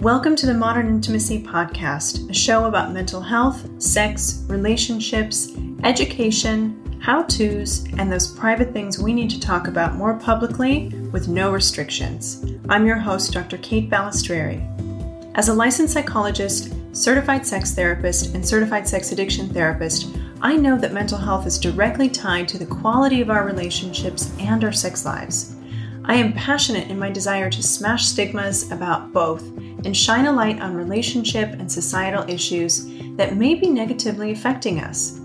Welcome to the Modern Intimacy Podcast, a show about mental health, sex, relationships, education, how to's, and those private things we need to talk about more publicly with no restrictions. I'm your host, Dr. Kate Balestrieri. As a licensed psychologist, certified sex therapist, and certified sex addiction therapist, I know that mental health is directly tied to the quality of our relationships and our sex lives. I am passionate in my desire to smash stigmas about both and shine a light on relationship and societal issues that may be negatively affecting us.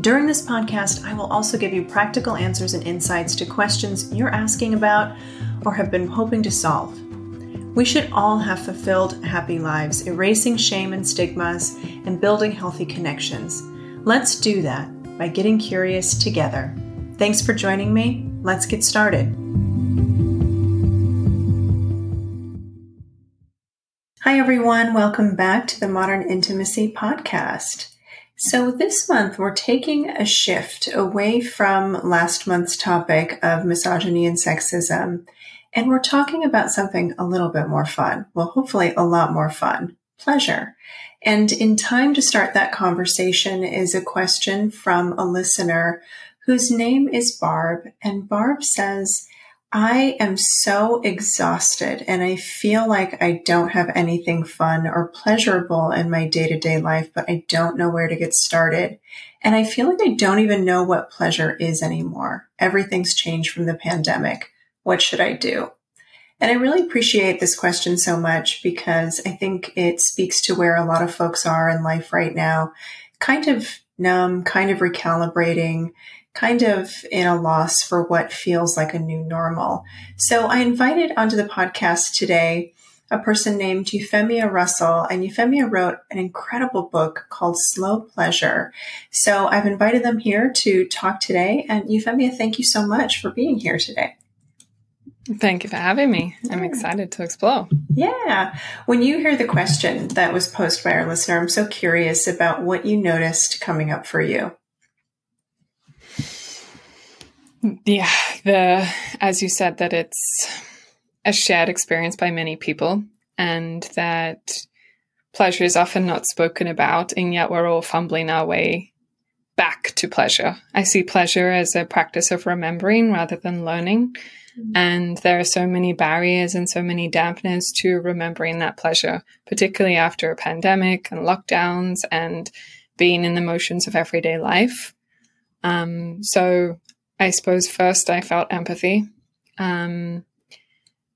During this podcast, I will also give you practical answers and insights to questions you're asking about or have been hoping to solve. We should all have fulfilled, happy lives, erasing shame and stigmas, and building healthy connections. Let's do that by getting curious together. Thanks for joining me. Let's get started. Hi, everyone. Welcome back to the Modern Intimacy Podcast. So, this month we're taking a shift away from last month's topic of misogyny and sexism, and we're talking about something a little bit more fun. Well, hopefully, a lot more fun pleasure. And in time to start that conversation is a question from a listener whose name is Barb. And Barb says, I am so exhausted and I feel like I don't have anything fun or pleasurable in my day to day life, but I don't know where to get started. And I feel like I don't even know what pleasure is anymore. Everything's changed from the pandemic. What should I do? And I really appreciate this question so much because I think it speaks to where a lot of folks are in life right now, kind of numb, kind of recalibrating, kind of in a loss for what feels like a new normal. So I invited onto the podcast today a person named Euphemia Russell, and Euphemia wrote an incredible book called Slow Pleasure. So I've invited them here to talk today. And Euphemia, thank you so much for being here today. Thank you for having me. I'm excited to explore. Yeah. When you hear the question that was posed by our listener, I'm so curious about what you noticed coming up for you. Yeah, the as you said that it's a shared experience by many people and that pleasure is often not spoken about and yet we're all fumbling our way back to pleasure. I see pleasure as a practice of remembering rather than learning. Mm-hmm. And there are so many barriers and so many dampeners to remembering that pleasure, particularly after a pandemic and lockdowns and being in the motions of everyday life. Um, so I suppose first I felt empathy um,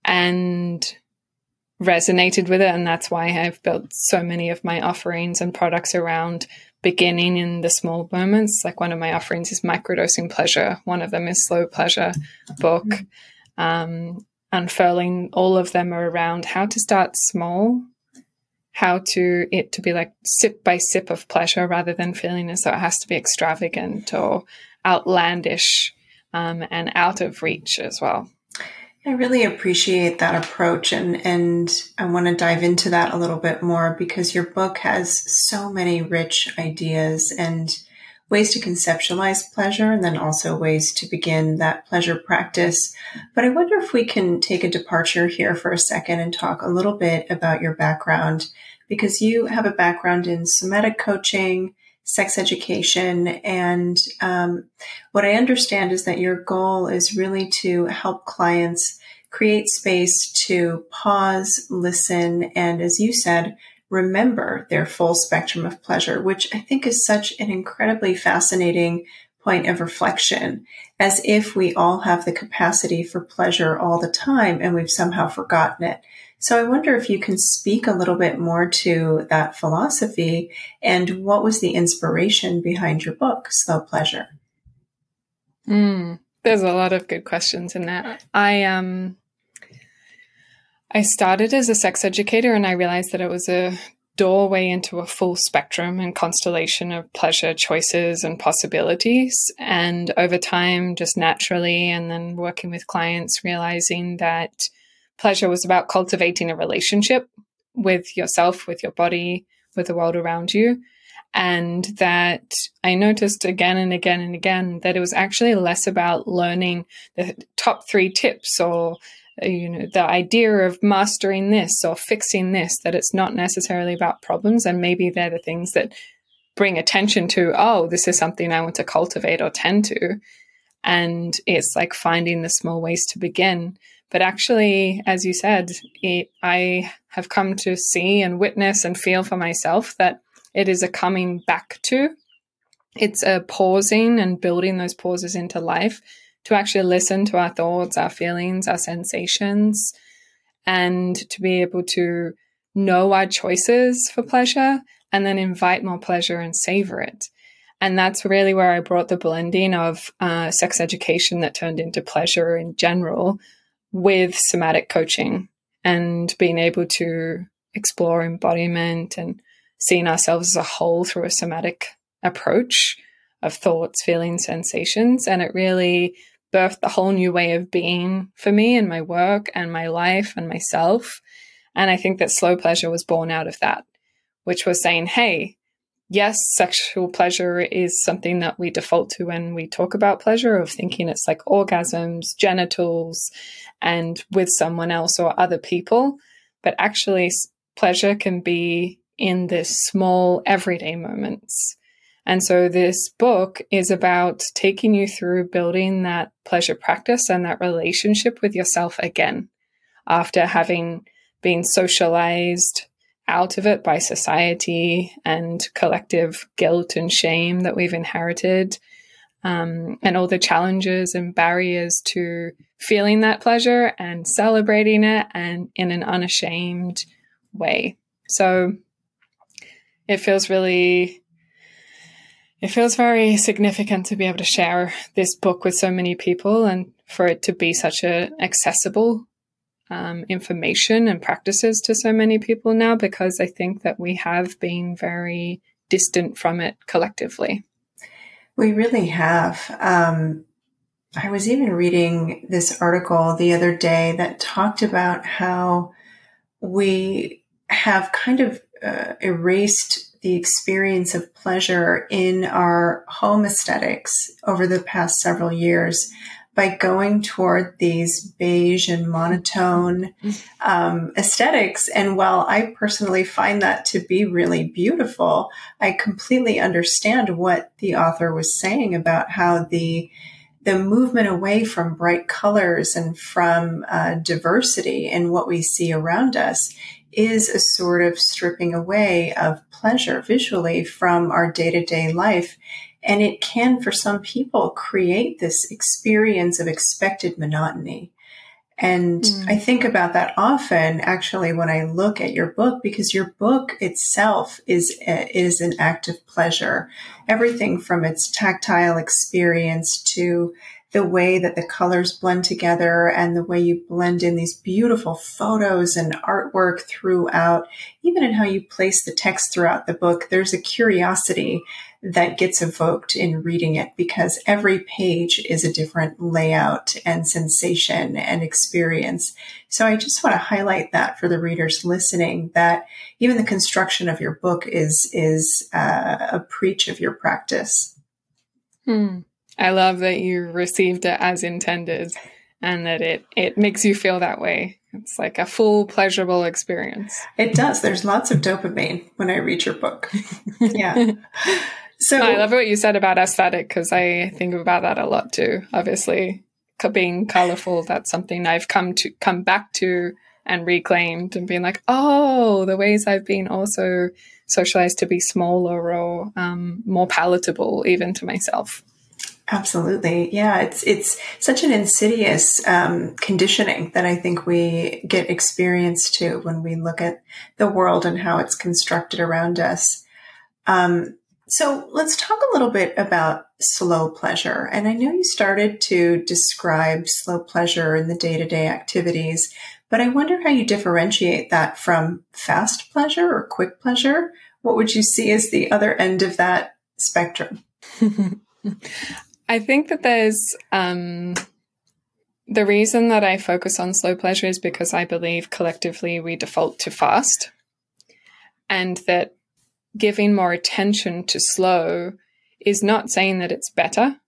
and resonated with it. And that's why I've built so many of my offerings and products around beginning in the small moments. Like one of my offerings is microdosing pleasure, one of them is slow pleasure book. Um, unfurling all of them are around how to start small how to it to be like sip by sip of pleasure rather than feeling as though it has to be extravagant or outlandish um, and out of reach as well. I really appreciate that approach, and and I want to dive into that a little bit more because your book has so many rich ideas and ways to conceptualize pleasure, and then also ways to begin that pleasure practice. But I wonder if we can take a departure here for a second and talk a little bit about your background because you have a background in somatic coaching sex education. And um, what I understand is that your goal is really to help clients create space to pause, listen, and as you said, remember their full spectrum of pleasure, which I think is such an incredibly fascinating point of reflection, as if we all have the capacity for pleasure all the time and we've somehow forgotten it. So I wonder if you can speak a little bit more to that philosophy and what was the inspiration behind your book, Slow Pleasure? Mm, there's a lot of good questions in that. I um I started as a sex educator and I realized that it was a doorway into a full spectrum and constellation of pleasure choices and possibilities. And over time, just naturally, and then working with clients, realizing that pleasure was about cultivating a relationship with yourself, with your body, with the world around you. And that I noticed again and again and again that it was actually less about learning the top three tips or you know the idea of mastering this or fixing this that it's not necessarily about problems. And maybe they're the things that bring attention to oh this is something i want to cultivate or tend to. And it's like finding the small ways to begin but actually as you said it, i have come to see and witness and feel for myself that it is a coming back to it's a pausing and building those pauses into life to actually listen to our thoughts, our feelings, our sensations, and to be able to know our choices for pleasure and then invite more pleasure and savor it. And that's really where I brought the blending of uh, sex education that turned into pleasure in general with somatic coaching and being able to explore embodiment and seeing ourselves as a whole through a somatic approach of thoughts, feelings, sensations. And it really birthed a whole new way of being for me and my work and my life and myself. And I think that slow pleasure was born out of that, which was saying, hey, yes, sexual pleasure is something that we default to when we talk about pleasure, of thinking it's like orgasms, genitals, and with someone else or other people. But actually, pleasure can be in this small everyday moments. And so this book is about taking you through building that pleasure practice and that relationship with yourself again after having been socialized out of it by society and collective guilt and shame that we've inherited, um, and all the challenges and barriers to feeling that pleasure and celebrating it and in an unashamed way. So it feels really it feels very significant to be able to share this book with so many people and for it to be such a accessible um, information and practices to so many people now because I think that we have been very distant from it collectively. We really have. Um, I was even reading this article the other day that talked about how we have kind of uh, erased the experience of pleasure in our home aesthetics over the past several years by going toward these beige and monotone um, aesthetics. And while I personally find that to be really beautiful, I completely understand what the author was saying about how the the movement away from bright colors and from uh, diversity in what we see around us is a sort of stripping away of pleasure visually from our day to day life. And it can, for some people, create this experience of expected monotony. And mm. I think about that often actually when I look at your book because your book itself is is an act of pleasure. Everything from its tactile experience to the way that the colors blend together and the way you blend in these beautiful photos and artwork throughout, even in how you place the text throughout the book, there's a curiosity that gets evoked in reading it because every page is a different layout and sensation and experience. So I just want to highlight that for the readers listening that even the construction of your book is is uh, a preach of your practice. Hmm. I love that you received it as intended and that it it makes you feel that way. It's like a full pleasurable experience. It does. There's lots of dopamine when I read your book. yeah. So I love what you said about aesthetic because I think about that a lot too. Obviously, being colorful, that's something I've come to come back to and reclaimed and being like, oh, the ways I've been also socialized to be smaller or um, more palatable even to myself. Absolutely. Yeah. It's, it's such an insidious, um, conditioning that I think we get experienced to when we look at the world and how it's constructed around us. Um, so let's talk a little bit about slow pleasure. And I know you started to describe slow pleasure in the day to day activities, But I wonder how you differentiate that from fast pleasure or quick pleasure. What would you see as the other end of that spectrum? I think that there's um, the reason that I focus on slow pleasure is because I believe collectively we default to fast, and that giving more attention to slow is not saying that it's better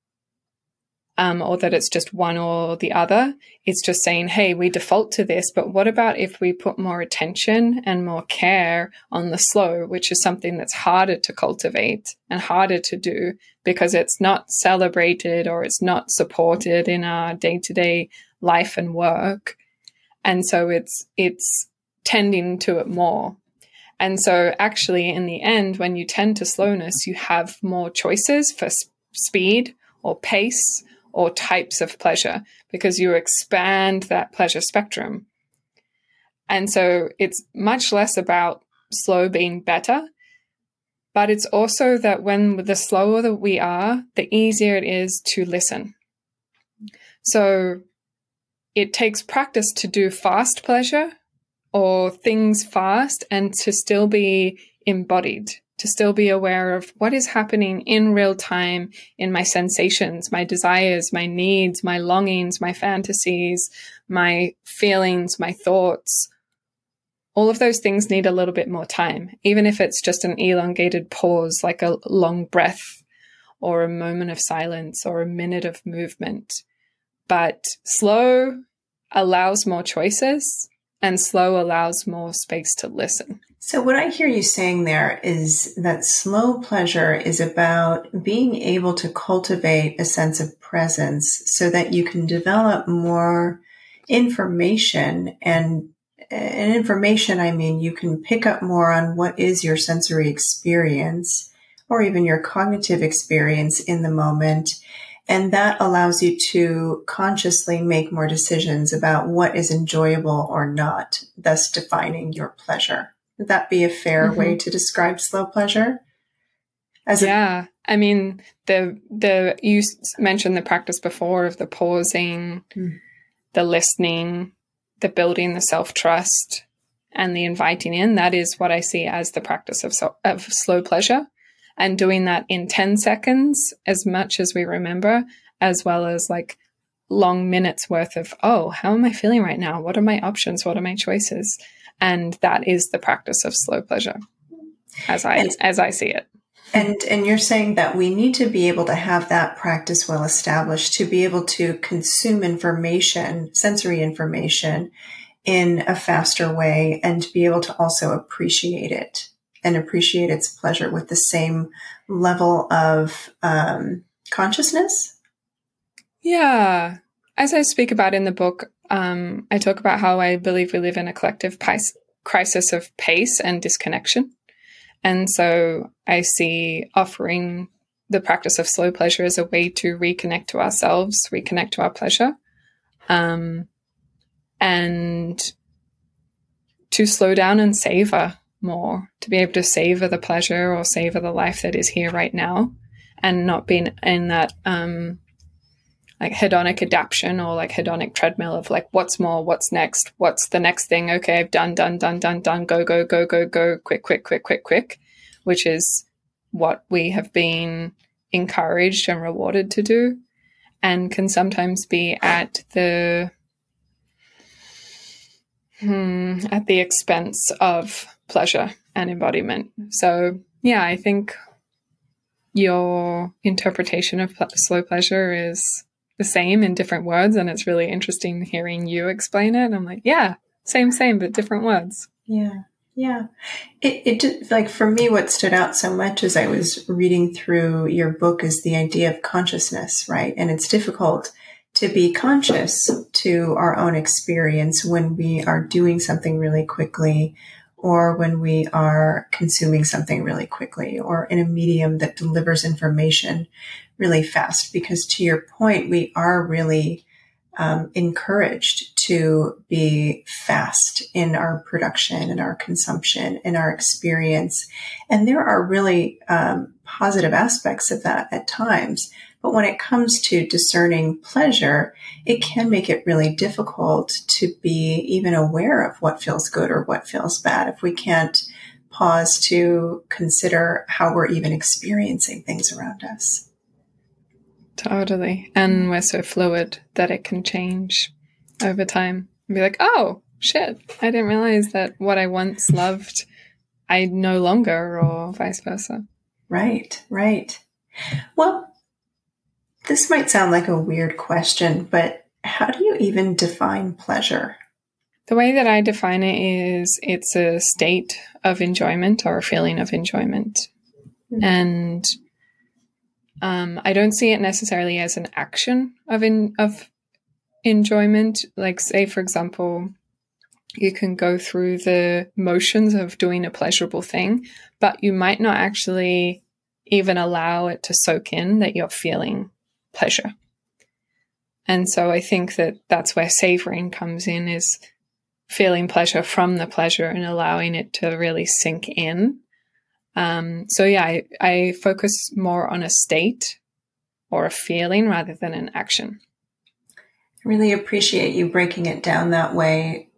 um, or that it's just one or the other. It's just saying, hey, we default to this, but what about if we put more attention and more care on the slow, which is something that's harder to cultivate and harder to do because it's not celebrated or it's not supported in our day to day life and work. And so it's, it's tending to it more. And so actually in the end, when you tend to slowness, you have more choices for speed or pace or types of pleasure because you expand that pleasure spectrum. And so it's much less about slow being better, but it's also that when the slower that we are, the easier it is to listen. So it takes practice to do fast pleasure or things fast and to still be embodied to still be aware of what is happening in real time in my sensations, my desires, my needs, my longings, my fantasies, my feelings, my thoughts. All of those things need a little bit more time, even if it's just an elongated pause, like a long breath or a moment of silence or a minute of movement. But slow allows more choices and slow allows more space to listen. So, what I hear you saying there is that slow pleasure is about being able to cultivate a sense of presence so that you can develop more information and and information, I mean, you can pick up more on what is your sensory experience or even your cognitive experience in the moment. And that allows you to consciously make more decisions about what is enjoyable or not, thus defining your pleasure. Would that be a fair mm-hmm. way to describe slow pleasure? As yeah, a- I mean the the you mentioned the practice before of the pausing, mm. the listening, the building the self trust, and the inviting in. That is what I see as the practice of so, of slow pleasure, and doing that in ten seconds as much as we remember, as well as like long minutes worth of oh how am i feeling right now what are my options what are my choices and that is the practice of slow pleasure as i and, as i see it. And and you're saying that we need to be able to have that practice well established to be able to consume information sensory information in a faster way and to be able to also appreciate it and appreciate its pleasure with the same level of um, consciousness? Yeah. As i speak about in the book um, I talk about how I believe we live in a collective crisis of pace and disconnection. And so I see offering the practice of slow pleasure as a way to reconnect to ourselves, reconnect to our pleasure, um, and to slow down and savor more, to be able to savor the pleasure or savor the life that is here right now, and not being in that um, like hedonic adaptation or like hedonic treadmill of like what's more what's next what's the next thing? Okay i've done done done done done go go go go go quick quick quick quick quick which is what we have been encouraged and rewarded to do and can sometimes be at the hmm, at the expense of pleasure and embodiment. So yeah i think your interpretation of slow pleasure is the same in different words. And it's really interesting hearing you explain it. And I'm like, yeah, same, same, but different words. Yeah. Yeah. It, it did, like for me, what stood out so much as I was reading through your book is the idea of consciousness, right? And it's difficult to be conscious to our own experience when we are doing something really quickly or when we are consuming something really quickly or in a medium that delivers information really fast because to your point, we are really um, encouraged to be fast in our production and our consumption and our experience. And there are really um, positive aspects of that at times. But when it comes to discerning pleasure, it can make it really difficult to be even aware of what feels good or what feels bad if we can't pause to consider how we're even experiencing things around us. Totally. And we're so fluid that it can change over time and be like, oh, shit, I didn't realize that what I once loved, I no longer, or vice versa. Right, right. Well, this might sound like a weird question, but how do you even define pleasure? The way that I define it is it's a state of enjoyment or a feeling of enjoyment. Mm-hmm. And um, I don't see it necessarily as an action of in, of enjoyment. Like, say, for example, you can go through the motions of doing a pleasurable thing, but you might not actually even allow it to soak in that you're feeling pleasure. And so I think that that's where savoring comes in is feeling pleasure from the pleasure and allowing it to really sink in. Um, so yeah, I, I focus more on a state or a feeling rather than an action. I really appreciate you breaking it down that way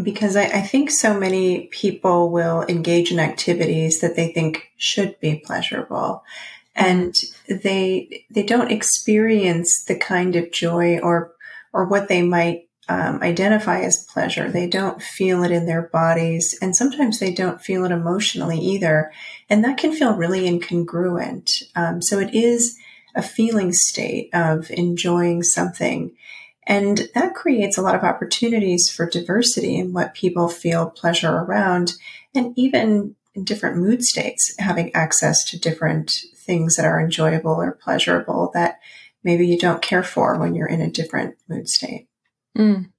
because I, I, think so many people will engage in activities that they think should be pleasurable and they they don't experience the kind of joy or or what they might um, identify as pleasure. They don't feel it in their bodies, and sometimes they don't feel it emotionally either, and that can feel really incongruent. Um, so it is a feeling state of enjoying something. And that creates a lot of opportunities for diversity in what people feel pleasure around, and even in different mood states, having access to different things that are enjoyable or pleasurable that maybe you don't care for when you're in a different mood state. Mm.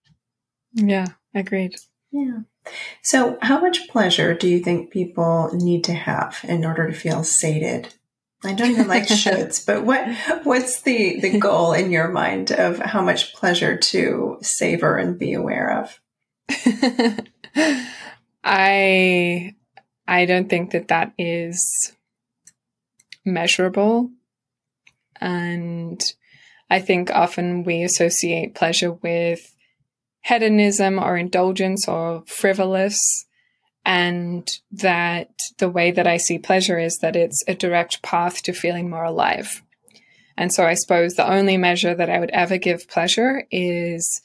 Yeah, agreed. Yeah. So, how much pleasure do you think people need to have in order to feel sated? I don't even like shoulds, but what what's the the goal in your mind of how much pleasure to savor and be aware of? I I don't think that that is measurable. And I think often we associate pleasure with hedonism or indulgence or frivolous. And that the way that I see pleasure is that it's a direct path to feeling more alive. And so I suppose the only measure that I would ever give pleasure is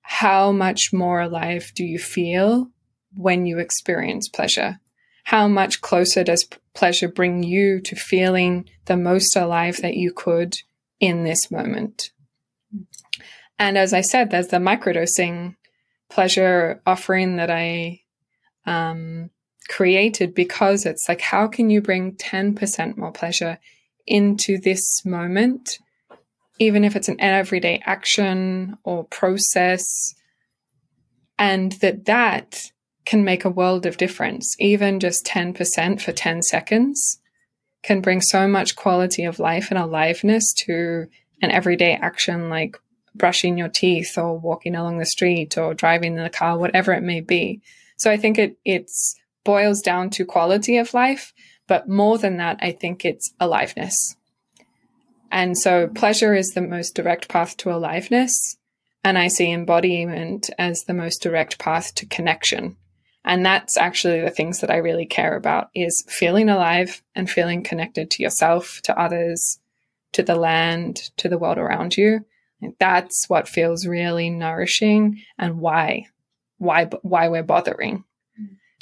how much more alive do you feel when you experience pleasure? how much closer does pleasure bring you to feeling the most alive that you could in this moment? And as I said, there's the microdosing pleasure offering that I um, created because it's like, how can you bring 10% more pleasure into this moment, even if it's an everyday action or process? And that that can make a world of difference. Even just 10% for 10 seconds can bring so much quality of life and aliveness to an everyday action like brushing your teeth or walking along the street or driving in the car, whatever it may be. So I think it it's boils down to quality of life, but more than that, I think it's aliveness. And so pleasure is the most direct path to aliveness. And I see embodiment as the most direct path to connection. And that's actually the things that I really care about is feeling alive and feeling connected to yourself, to others, to the land, to the world around you. And that's what feels really nourishing and why why why we're bothering.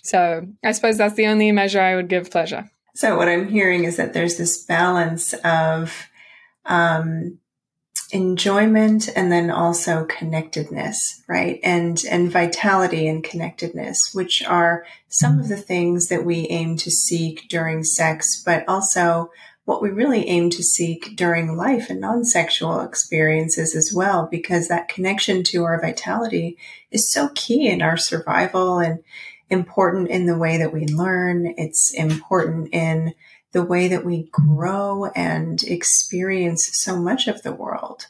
So, I suppose that's the only measure I would give pleasure. So what I'm hearing is that there's this balance of um, enjoyment and then also connectedness, right? And, and vitality and connectedness, which are some of the things that we aim to seek during sex, but also what we really aim to seek during life and non-sexual experiences as well, because that connection to our vitality is so key in our survival and important in the way that we learn. It's important in the way that we grow and experience so much of the world.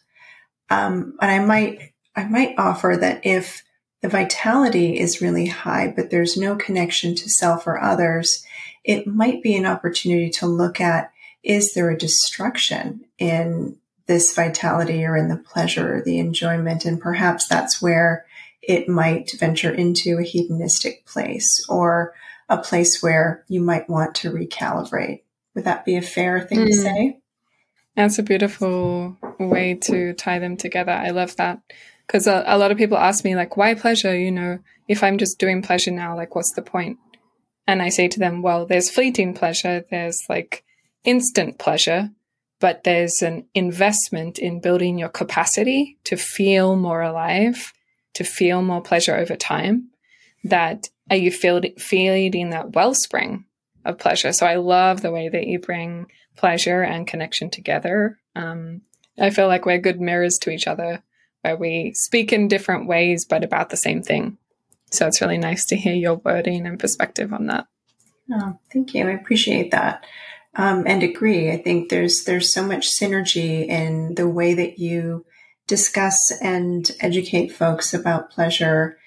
Um, and I might, I might offer that if the vitality is really high, but there's no connection to self or others, it might be an opportunity to look at is there a destruction in this vitality or in the pleasure or the enjoyment? And perhaps that's where it might venture into a hedonistic place or a place where you might want to recalibrate. Would that be a fair thing mm. to say? That's a beautiful way to tie them together. I love that. Because a, a, lot of people ask me, like, why pleasure? You know, if I'm just doing pleasure now, like, what's the point? And I say to them, well, there's fleeting pleasure, there's like instant pleasure, but there's an investment in building your capacity to feel more alive, to feel more pleasure over time. That are you feeding that wellspring of pleasure? So I love the way that you bring pleasure and connection together. Um, I feel like we're good mirrors to each other, where we speak in different ways, but about the same thing. So it's really nice to hear your wording and perspective on that. Oh, thank you. I appreciate that. Um, and agree. I think there's there's so much synergy in the way that you discuss and educate folks about pleasure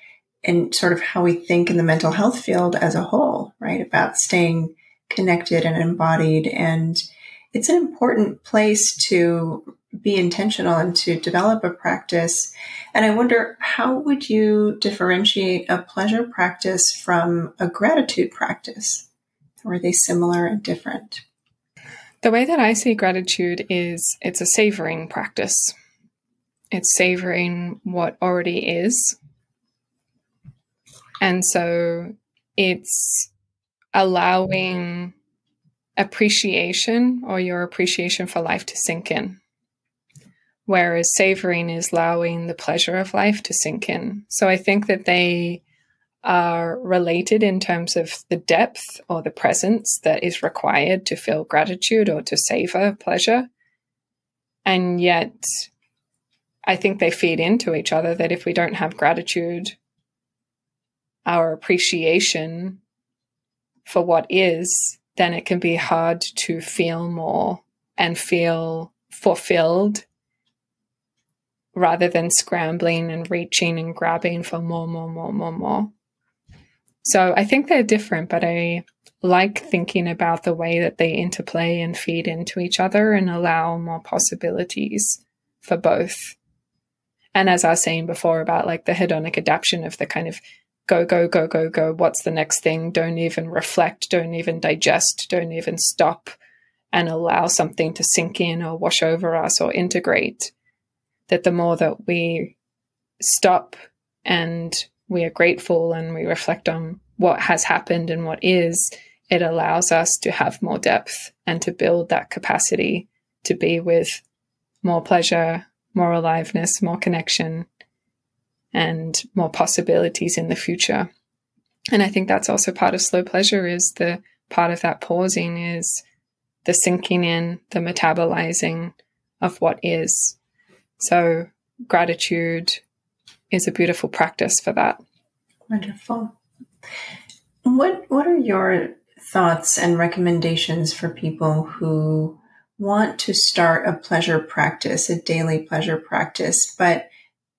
and sort of how we think in the mental health field as a whole, right? About staying connected and embodied. And it's an important place to be intentional and to develop a practice. And I wonder, how would you differentiate a pleasure practice from a gratitude practice? Are they similar and different? The way that I see gratitude is it's a savoring practice. It's savoring what already is. And so it's allowing appreciation or your appreciation for life to sink in. Whereas savoring is allowing the pleasure of life to sink in. So I think that they are related in terms of the depth or the presence that is required to feel gratitude or to savor pleasure. And yet, I think they feed into each other that if we don't have gratitude, our appreciation for what is, then it can be hard to feel more and feel fulfilled rather than scrambling and reaching and grabbing for more, more, more, more, more. So I think they're different, but I like thinking about the way that they interplay and feed into each other and allow more possibilities for both. And as I was saying before about like the hedonic adaptation of the kind of go, go, go, go, go, what's the next thing? Don't even reflect, don't even digest, don't even stop and allow something to sink in or wash over us or integrate. That the more that we stop and we are grateful and we reflect on what has happened and what is, it allows us to have more depth and to build that capacity to be with more pleasure, more aliveness, more connection, and more possibilities in the future. And I think that's also part of slow pleasure is the part of that pausing is the sinking in, the metabolizing of what is. So gratitude is a beautiful practice for that. Wonderful. What what are your thoughts and recommendations for people who want to start a pleasure practice, a daily pleasure practice, but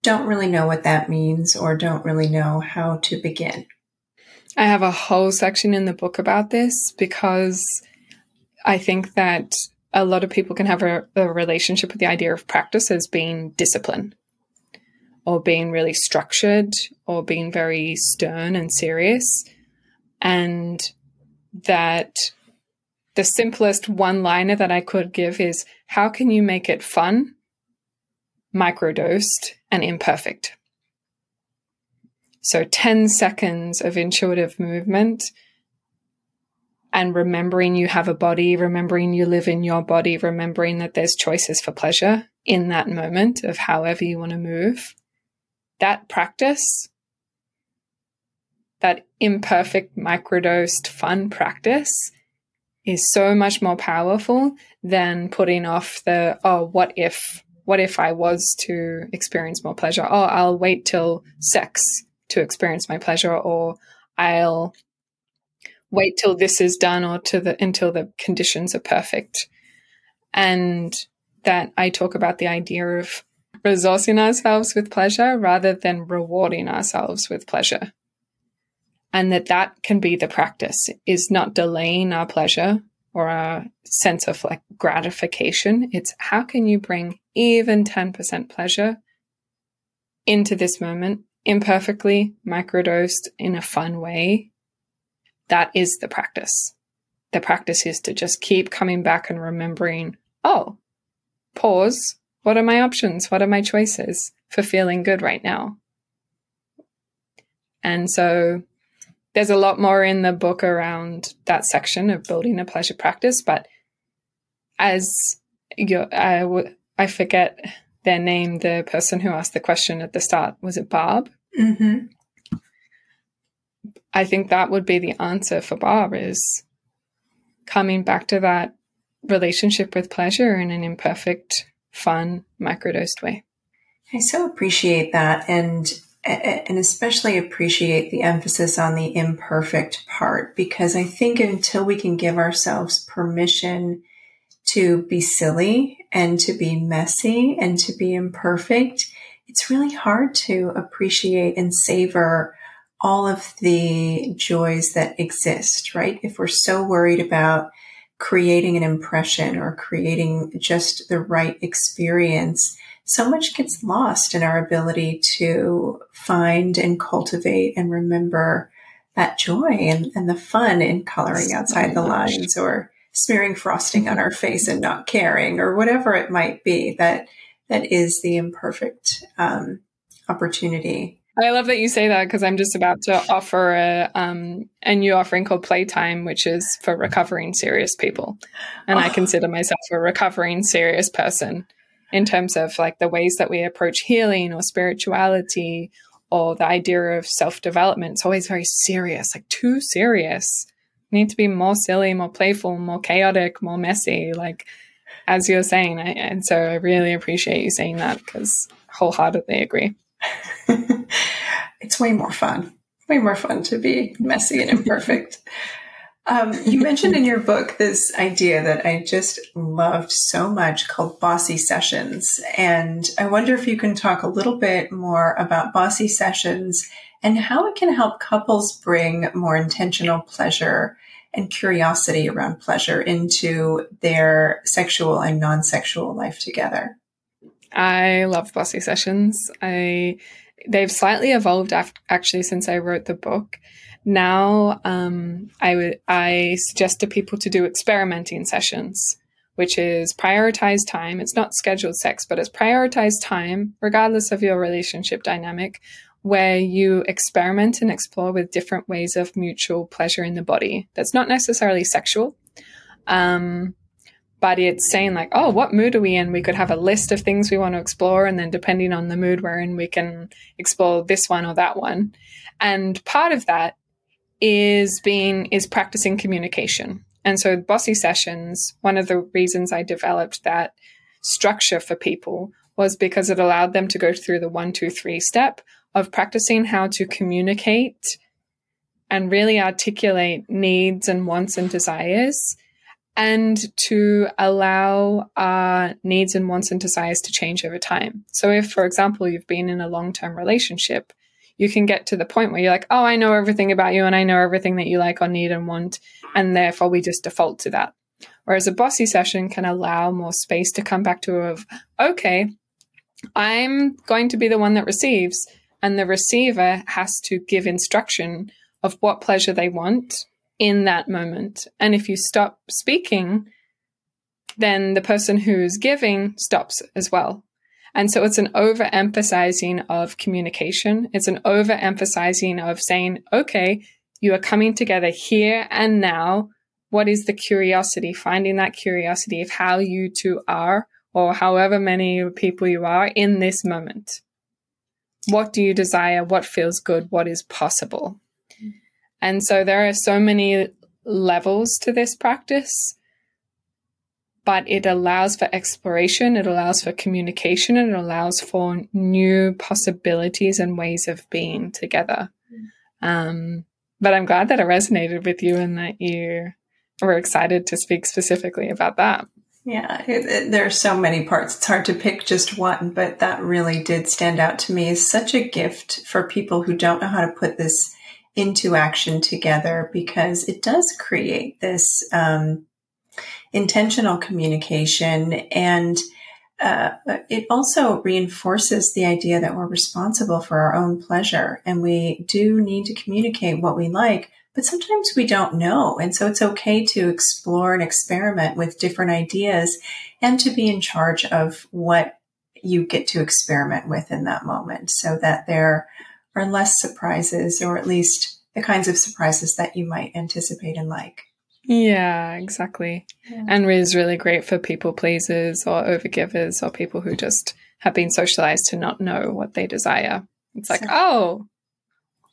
don't really know what that means or don't really know how to begin? I have a whole section in the book about this because I think that a lot of people can have a, a, relationship with the idea of practice as being discipline or being really structured or being very stern and serious. And that the simplest one liner that I could give is how can you make it fun, microdosed, and imperfect? So 10 seconds of intuitive movement and remembering you have a body, remembering you live in your body, remembering that there's choices for pleasure in that moment of however you want to move. That practice, that imperfect, microdosed, fun practice is so much more powerful than putting off the, oh, what if, what if I was to experience more pleasure? Oh, I'll wait till sex to experience my pleasure, or I'll wait till this is done or to the until the conditions are perfect. And that I talk about the idea of resourcing ourselves with pleasure rather than rewarding ourselves with pleasure. And that that can be the practice is not delaying our pleasure, or a sense of like gratification. It's how can you bring even 10% pleasure into this moment imperfectly, microdosed in a fun way? That is the practice. The practice is to just keep coming back and remembering, oh, pause. What are my options? What are my choices for feeling good right now? And so there's a lot more in the book around that section of building a pleasure practice. But as you, I, w- I forget their name, the person who asked the question at the start, was it Barb? Mm-hmm. I think that would be the answer for Barb is coming back to that relationship with pleasure in an imperfect, fun, microdosed way. I so appreciate that. And and especially appreciate the emphasis on the imperfect part because I think until we can give ourselves permission to be silly and to be messy and to be imperfect, it's really hard to appreciate and savor all of the joys that exist, right? If we're so worried about creating an impression or creating just the right experience, so much gets lost in our ability to find and cultivate and remember that joy and, and the fun in coloring outside the lines or smearing frosting on our face and not caring or whatever it might be that that is the imperfect um, opportunity. I love that you say that because I'm just about to offer a um, a new offering called Playtime, which is for recovering serious people, and oh. I consider myself a recovering serious person in terms of like the ways that we approach healing or spirituality or the idea of self development. It's always very serious, like too serious. We need to be more silly, more playful, more chaotic, more messy, like as you're saying. I, and so I really appreciate you saying that because wholeheartedly agree. it's way more fun. Way more fun to be messy and imperfect. Um, you mentioned in your book this idea that I just loved so much called bossy sessions. And I wonder if you can talk a little bit more about bossy sessions and how it can help couples bring more intentional pleasure and curiosity around pleasure into their sexual and non sexual life together. I love bossy sessions. I they've slightly evolved af- actually since I wrote the book now um, I would I suggest to people to do experimenting sessions, which is prioritize time. It's not scheduled sex, but it's prioritize time, regardless of your relationship dynamic, where you experiment and explore with different ways of mutual pleasure in the body. That's not necessarily sexual. Um, but it's saying like, oh, what mood are we in? We could have a list of things we want to explore, and then depending on the mood we're in, we can explore this one or that one. And part of that is being is practicing communication. And so bossy sessions, one of the reasons I developed that structure for people was because it allowed them to go through the one, two, three step of practicing how to communicate and really articulate needs and wants and desires and to allow our needs and wants and desires to change over time. So if, for example, you've been in a long-term relationship you can get to the point where you're like, oh, I know everything about you and I know everything that you like or need and want. And therefore we just default to that. Whereas a bossy session can allow more space to come back to of, okay, I'm going to be the one that receives. And the receiver has to give instruction of what pleasure they want in that moment. And if you stop speaking, then the person who's giving stops as well. And so it's an overemphasizing of communication. It's an overemphasizing of saying, okay, you are coming together here and now. What is the curiosity? Finding that curiosity of how you two are, or however many people you are in this moment. What do you desire? What feels good? What is possible? Mm. And so there are so many levels to this practice but it allows for exploration, it allows for communication, and it allows for new possibilities and ways of being together. Um, but I'm glad that it resonated with you and that you were excited to speak specifically about that. Yeah, it, it, there are so many parts. It's hard to pick just one, but that really did stand out to me as such a gift for people who don't know how to put this into action together because it does create this um, intentional communication and uh, it also reinforces the idea that we're responsible for our own pleasure and we do need to communicate what we like, but sometimes we don't know. And so it's okay to explore and experiment with different ideas and to be in charge of what you get to experiment with in that moment so that there are less surprises or at least the kinds of surprises that you might anticipate and like. Yeah, exactly. Yeah. And is really great for people pleasers or overgivers or people who just have been socialized to not know what they desire. It's like, so, oh,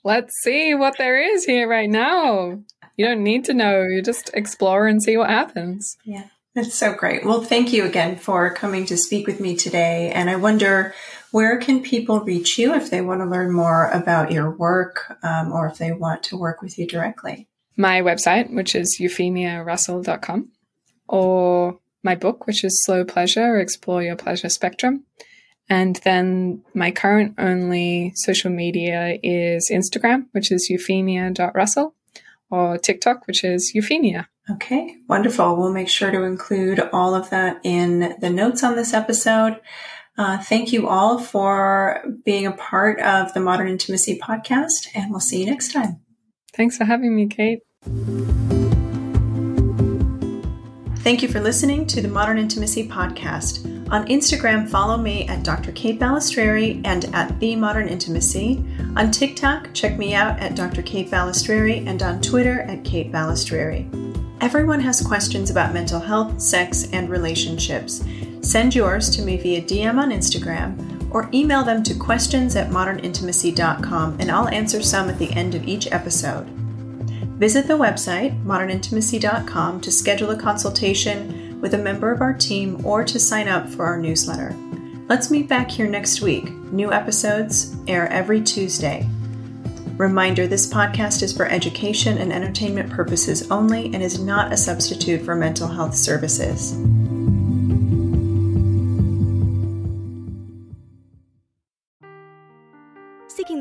let's see what there is here right now. You don't need to know, you just explore and see what happens. Yeah. That's so great. Well, thank you again for coming to speak with me today. And I wonder where can people reach you if they want to learn more about your work um, or if they want to work with you directly? My website, which is euphemiarussell.com, or my book, which is Slow Pleasure, Explore Your Pleasure Spectrum. And then my current only social media is Instagram, which is euphemia.russell, or TikTok, which is euphemia. Okay, wonderful. We'll make sure to include all of that in the notes on this episode. Uh, thank you all for being a part of the Modern Intimacy podcast, and we'll see you next time. Thanks for having me, Kate. Thank you for listening to the Modern Intimacy Podcast. On Instagram, follow me at Dr. Kate Balestrieri and at The Modern Intimacy. On TikTok, check me out at Dr. Kate Balestrieri and on Twitter at Kate Balestrieri. Everyone has questions about mental health, sex, and relationships. Send yours to me via DM on Instagram or email them to questions at modernintimacy.com and I'll answer some at the end of each episode. Visit the website, modernintimacy.com, to schedule a consultation with a member of our team or to sign up for our newsletter. Let's meet back here next week. New episodes air every Tuesday. Reminder this podcast is for education and entertainment purposes only and is not a substitute for mental health services.